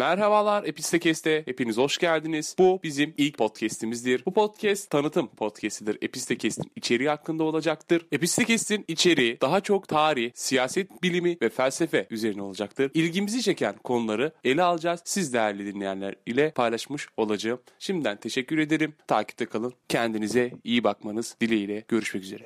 Merhabalar Epistekest'e hepiniz hoş geldiniz. Bu bizim ilk podcast'imizdir. Bu podcast tanıtım podcastidir. Epistekest'in içeriği hakkında olacaktır. Epistekest'in içeriği daha çok tarih, siyaset bilimi ve felsefe üzerine olacaktır. İlgimizi çeken konuları ele alacağız. Siz değerli dinleyenler ile paylaşmış olacağım. Şimdiden teşekkür ederim. Takipte kalın. Kendinize iyi bakmanız dileğiyle görüşmek üzere.